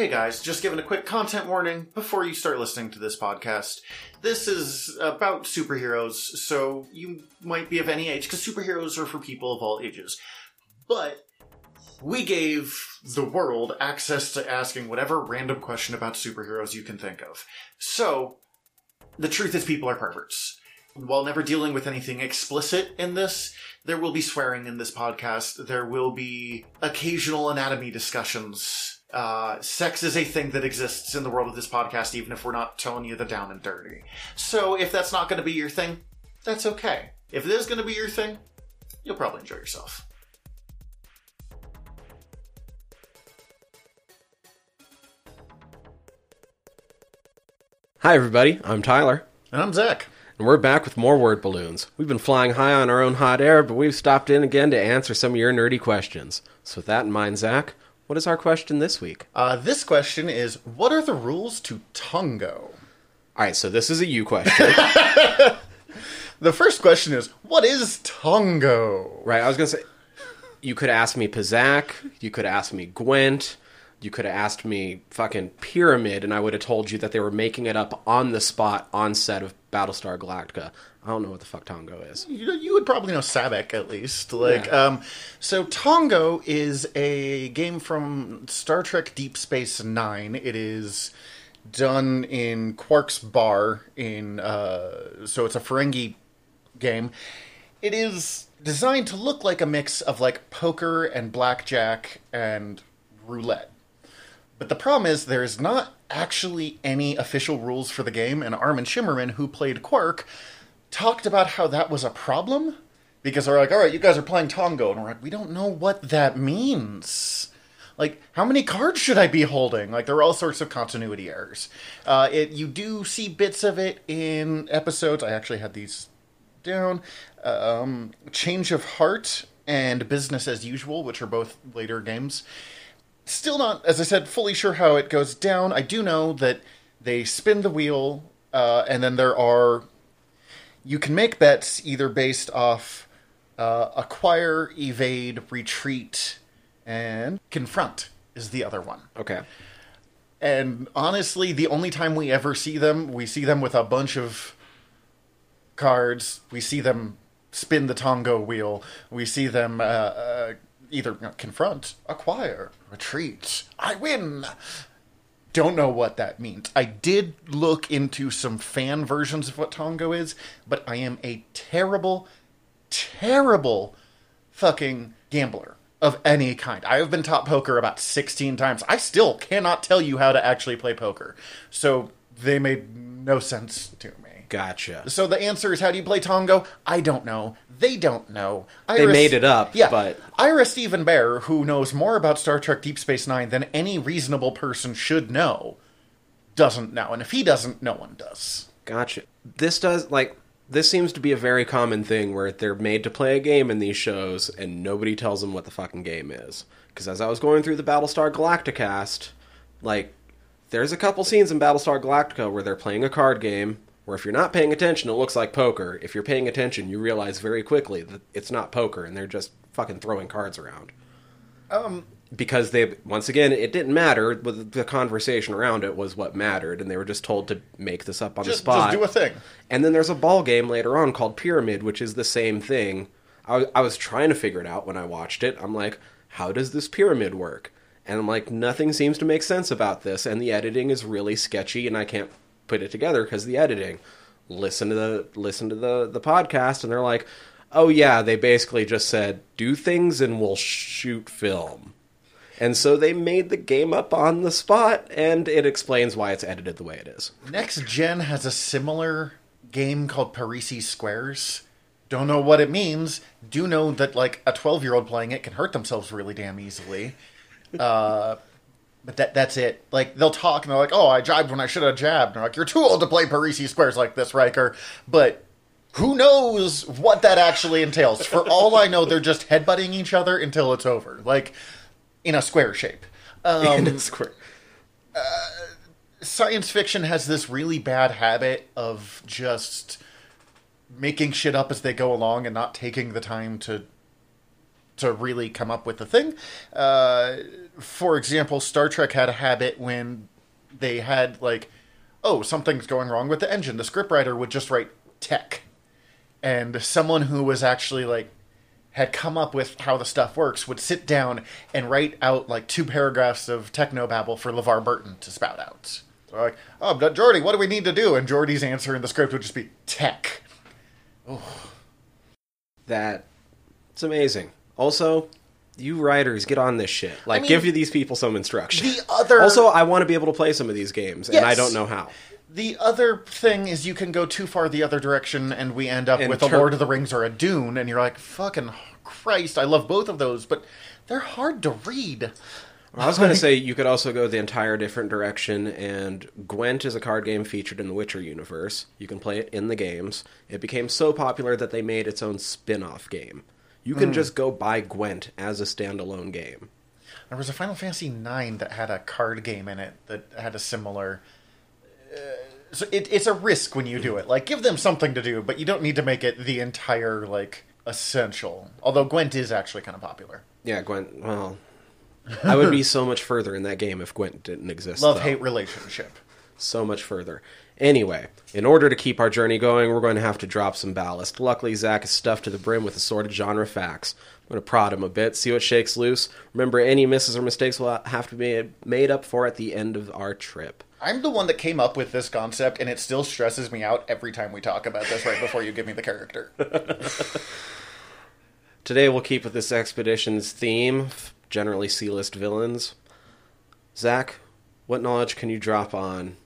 Hey guys, just giving a quick content warning before you start listening to this podcast. This is about superheroes, so you might be of any age, because superheroes are for people of all ages. But we gave the world access to asking whatever random question about superheroes you can think of. So, the truth is people are perverts. While never dealing with anything explicit in this, there will be swearing in this podcast. There will be occasional anatomy discussions. Uh, sex is a thing that exists in the world of this podcast, even if we're not telling you the down and dirty. So if that's not going to be your thing, that's okay. If it is going to be your thing, you'll probably enjoy yourself. Hi, everybody. I'm Tyler, And I'm Zach. and we're back with more word balloons. We've been flying high on our own hot air, but we've stopped in again to answer some of your nerdy questions. So, with that in mind, Zach, what is our question this week? Uh, this question is What are the rules to Tongo? All right, so this is a you question, The first question is What is Tongo? right? I was gonna say you could ask me Pazaak, you could ask me Gwent, you could have asked me fucking Pyramid, and I would have told you that they were making it up on the spot on set of Battlestar Galactica. I don't know what the fuck Tongo is. You, you would probably know Sabacc at least. Like, Yeah. um, so Tongo is a game from Star Trek Deep Space Nine. It is done in Quark's Bar in, uh, so it's a Ferengi game. It is designed to look like a mix of like poker and blackjack and roulette. But the problem is there's not actually any official rules for the game, and Armin Shimerman, who played Quark, talked about how that was a problem because they're like, all right, you guys are playing Tongo, and we're like, we don't know what that means. Like, how many cards should I be holding? Like, there are all sorts of continuity errors. Uh, it you do see bits of it in episodes. I actually had these down. Um, Change of Heart and Business as Usual, which are both later games. Still not, as I said, fully sure how it goes down. I do know that they spin the wheel, uh, and then there are. You can make bets either based off uh, acquire, evade, retreat, and confront is the other one. Okay. And honestly, the only time we ever see them, we see them with a bunch of cards. We see them spin the Tongo wheel. We see them uh, uh, either confront, acquire, retreat. I win. Don't know what that means. I did look into some fan versions of what Tongo is, but I am a terrible, terrible fucking gambler of any kind. I have been taught poker about 16 times. I still cannot tell you how to actually play poker. So they made no sense to me. Gotcha. So the answer is how do you play Tongo? I don't know. They don't know. They made it up, Yeah, but- Ira Steven Behr, who knows more about Star Trek Deep Space Nine than any reasonable person should know, doesn't know. And if he doesn't, no one does. Gotcha. This does like this seems to be a very common thing where they're made to play a game in these shows and nobody tells them what the fucking game is. Because as I was going through the Battlestar Galacticast, like there's a couple scenes in Battlestar Galactica where they're playing a card game where if you're not paying attention it looks like poker. If you're paying attention you realize very quickly that it's not poker and they're just fucking throwing cards around. Um, because they once again it didn't matter the conversation around it was what mattered and they were just told to make this up on just, the spot just do a thing. and then there's a ball game later on called pyramid which is the same thing I, I was trying to figure it out when i watched it i'm like how does this pyramid work and i'm like nothing seems to make sense about this and the editing is really sketchy and i can't put it together because the editing listen to the listen to the the podcast and they're like oh yeah they basically just said do things and we'll shoot film and so they made the game up on the spot, and it explains why it's edited the way it is. Next Gen has a similar game called Parrises Squares. Don't know what it means. Do know that like a 12 year old playing it can hurt themselves really damn easily. Uh, but that that's it. Like they'll talk and they're like, "Oh, I jibed when I should have jabbed." And they're like, "You're too old to play Parrises Squares like this, Riker." But who knows what that actually entails? For all I know, they're just headbutting each other until it's over, like in a square shape. Um, In a square. science fiction has this really bad habit of just making shit up as they go along and not taking the time to to really come up with the thing. Uh, for example, Star Trek had a habit when they had like, oh, something's going wrong with the engine. The scriptwriter would just write tech, and someone who was actually like had come up with how the stuff works would sit down and write out like two paragraphs of technobabble for LeVar Burton to spout out. So like, oh, but Geordi, what do we need to do? And Geordi's answer in the script would just be tech. That it's amazing. Also, you writers get on this shit. Like, mean, give you these people some instruction. The other Also, I want to be able to play some of these games, and I don't know how. The other thing is you can go too far the other direction, and we end up And with a Lord of the Rings or a Dune, and you're like, fucking Christ, I love both of those, but they're hard to read. I was going to say you could also go the entire different direction, and Gwent is a card game featured in the Witcher universe. You can play it in the games. It became so popular that they made its own spin off game. You can just go buy Gwent as a standalone game. There was a Final Fantasy IX that had a card game in it that had a similar. Uh, so it, it's a risk when you do it. Like, give them something to do, but you don't need to make it the entire like essential. Although Gwent is actually kind of popular. Yeah, Gwent. Well, I would be so much further in that game if Gwent didn't exist. Love hate relationship. So much further. Anyway, in order to keep our journey going, we're going to have to drop some ballast. Luckily, Zach is stuffed to the brim with assorted genre facts. I'm going to prod him a bit, see what shakes loose. Remember, any misses or mistakes will have to be made up for at the end of our trip. I'm the one that came up with this concept, and it still stresses me out every time we talk about this. Right before you give me the character. Today, we'll keep with this expedition's theme, generally C-list villains. Zach, what knowledge can you drop on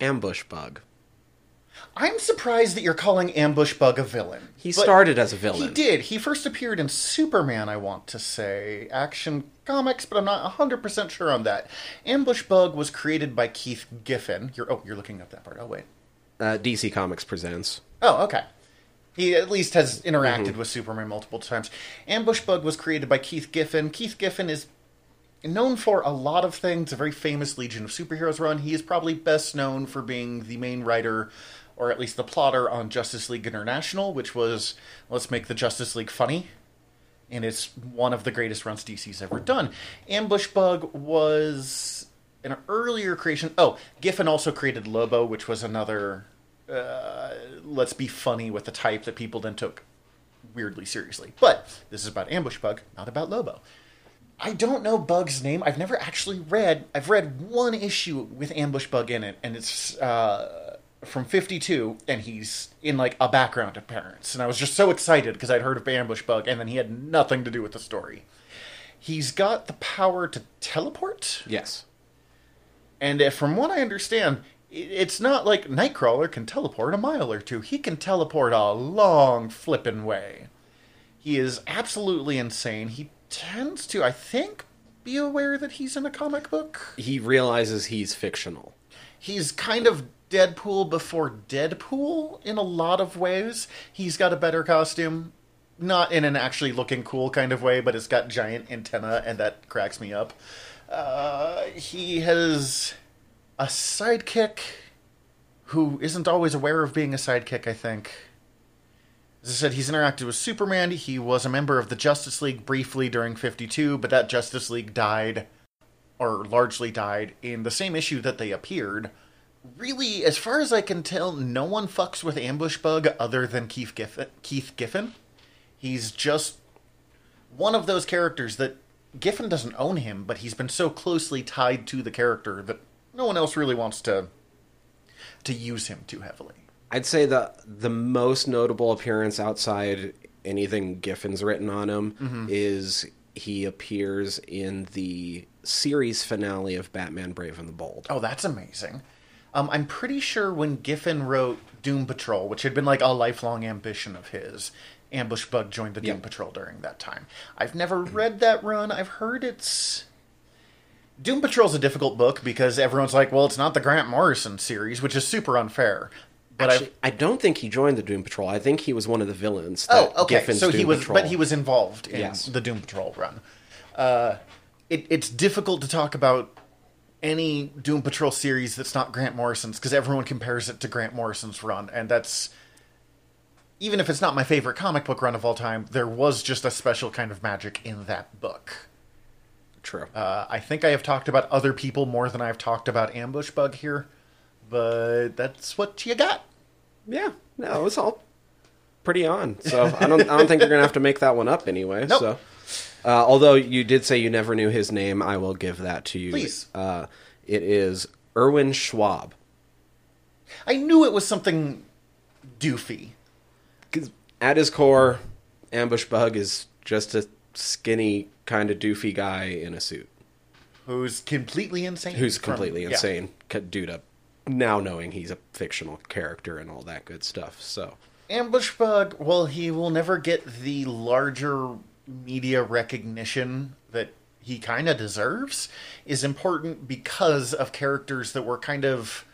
Ambush Bug? I'm surprised that you're calling Ambush Bug a villain. He But started as a villain. He did. He first appeared in Superman, I want to say, Action Comics, but I'm not 100% sure on that. Ambush Bug was created by Keith Giffen. You're oh, you're looking up that part. Oh wait. Uh, DC Comics presents. Oh, okay. He at least has interacted Mm-hmm. with Superman multiple times. Ambush Bug was created by Keith Giffen. Keith Giffen is known for a lot of things, a very famous Legion of Superheroes run. He is probably best known for being the main writer, or at least the plotter, on Justice League International, which was let's make the Justice League funny. And it's one of the greatest runs DC's ever done. Ambush Bug was an earlier creation. Oh, Giffen also created Lobo, which was another uh, let's be funny with the type that people then took weirdly seriously. But this is about Ambush Bug, not about Lobo. I don't know Bug's name. I've never actually read. I've read one issue with Ambush Bug in it, and it's uh, from '52, and he's in like a background appearance. And I was just so excited because I'd heard of Ambush Bug, and then he had nothing to do with the story. He's got the power to teleport, Yes. and uh, from what I understand, it's not like Nightcrawler can teleport a mile or two. He can teleport a long flippin' way. He is absolutely insane. He tends to, I think, be aware that he's in a comic book. He realizes he's fictional. He's kind of Deadpool before Deadpool in a lot of ways. He's got a better costume. Not in an actually looking cool kind of way, but it's got giant antenna, and that cracks me up. Uh, he has a sidekick who isn't always aware of being a sidekick, I think. As I said, he's interacted with Superman. He was a member of the Justice League briefly during 52, but that Justice League died, or largely died, in the same issue that they appeared. Really, as far as I can tell, no one fucks with Ambush Bug other than Keith Giffen. Keith Giffen. He's just one of those characters that Giffen doesn't own him, but he's been so closely tied to the character that no one else really wants to to use him too heavily. I'd say the the most notable appearance outside anything Giffen's written on him Mm-hmm. is he appears in the series finale of Batman Brave and the Bold. Oh, that's amazing. Um, I'm pretty sure when Giffen wrote Doom Patrol, which had been like a lifelong ambition of his, Ambush Bug joined the Doom Yep. Patrol during that time. I've never read that run. I've heard it's. Doom Patrol's a difficult book because everyone's like, well, it's not the Grant Morrison series, which is super unfair. But Actually, I've. I don't think he joined the Doom Patrol. I think he was one of the villains. Oh, okay. Giffen's So he was, Patrol. but he was involved in Yes. the Doom Patrol run. Uh, it, it's difficult to talk about any Doom Patrol series that's not Grant Morrison's because everyone compares it to Grant Morrison's run, and that's even if it's not my favorite comic book run of all time, there was just a special kind of magic in that book. True. Uh, I think I have talked about other people more than I've talked about Ambush Bug here, but that's what you got. yeah. No, it was all pretty on. So I don't. I don't think you're gonna have to make that one up anyway. Nope. So, uh, although you did say you never knew his name, I will give that to you. Please. Uh, it is Irwin Schwab. I knew it was something doofy. Because at his core, Ambush Bug is just a skinny, kind of doofy guy in a suit Who's completely insane. who's completely yeah. insane c- due to now knowing he's a fictional character and all that good stuff. So, Ambush Bug, well, he will never get the larger media recognition that he kind of deserves, is important because of characters that were kind of.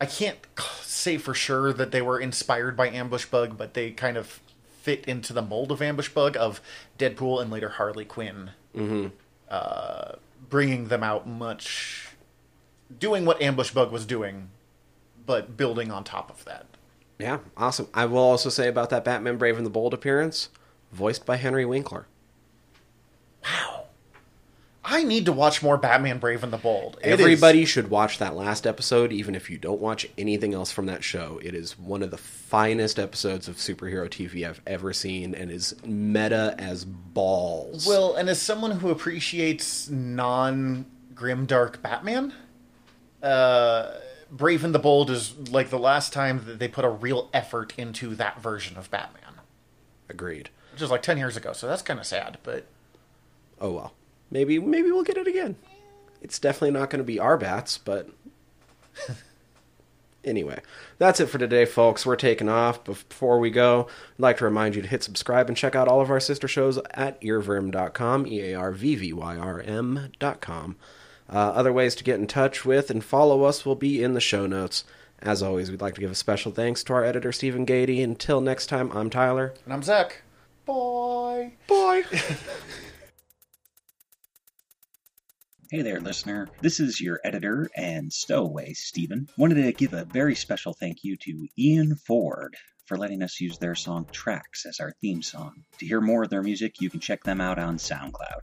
I can't say for sure that they were inspired by Ambush Bug, but they kind of fit into the mold of Ambush Bug of Deadpool and later Harley Quinn. Mm-hmm. Uh, bringing them out much. Doing what Ambush Bug was doing, but building on top of that. yeah, awesome. I will also say about that Batman Brave and the Bold appearance, voiced by Henry Winkler. Wow. I need to watch more Batman Brave and the Bold. It is- Everybody should watch that last episode, even if you don't watch anything else from that show. It is one of the finest episodes of superhero TV I've ever seen, and is meta as balls. well, and as someone who appreciates non grimdark Batman, uh, Brave and the Bold is like the last time that they put a real effort into that version of Batman, agreed. which is like ten years ago. So that's kind of sad, but Oh well, maybe maybe we'll get it again. It's definitely not going to be our bats, but anyway, that's it for today, folks. We're taking off. Before we go, I'd like to remind you to hit subscribe and check out all of our sister shows at earvyrm.com, e a r v v y r m.com. Uh, other ways to get in touch with and follow us will be in the show notes. As always, we'd like to give a special thanks to our editor, Stephen Gady. Until next time, I'm Tyler. and I'm Zach. Bye. Bye. Hey there, listener. This is your editor and stowaway, Stephen. Wanted to give a very special thank you to Ian Ford for letting us use their song Tracks as our theme song. To hear more of their music, you can check them out on SoundCloud.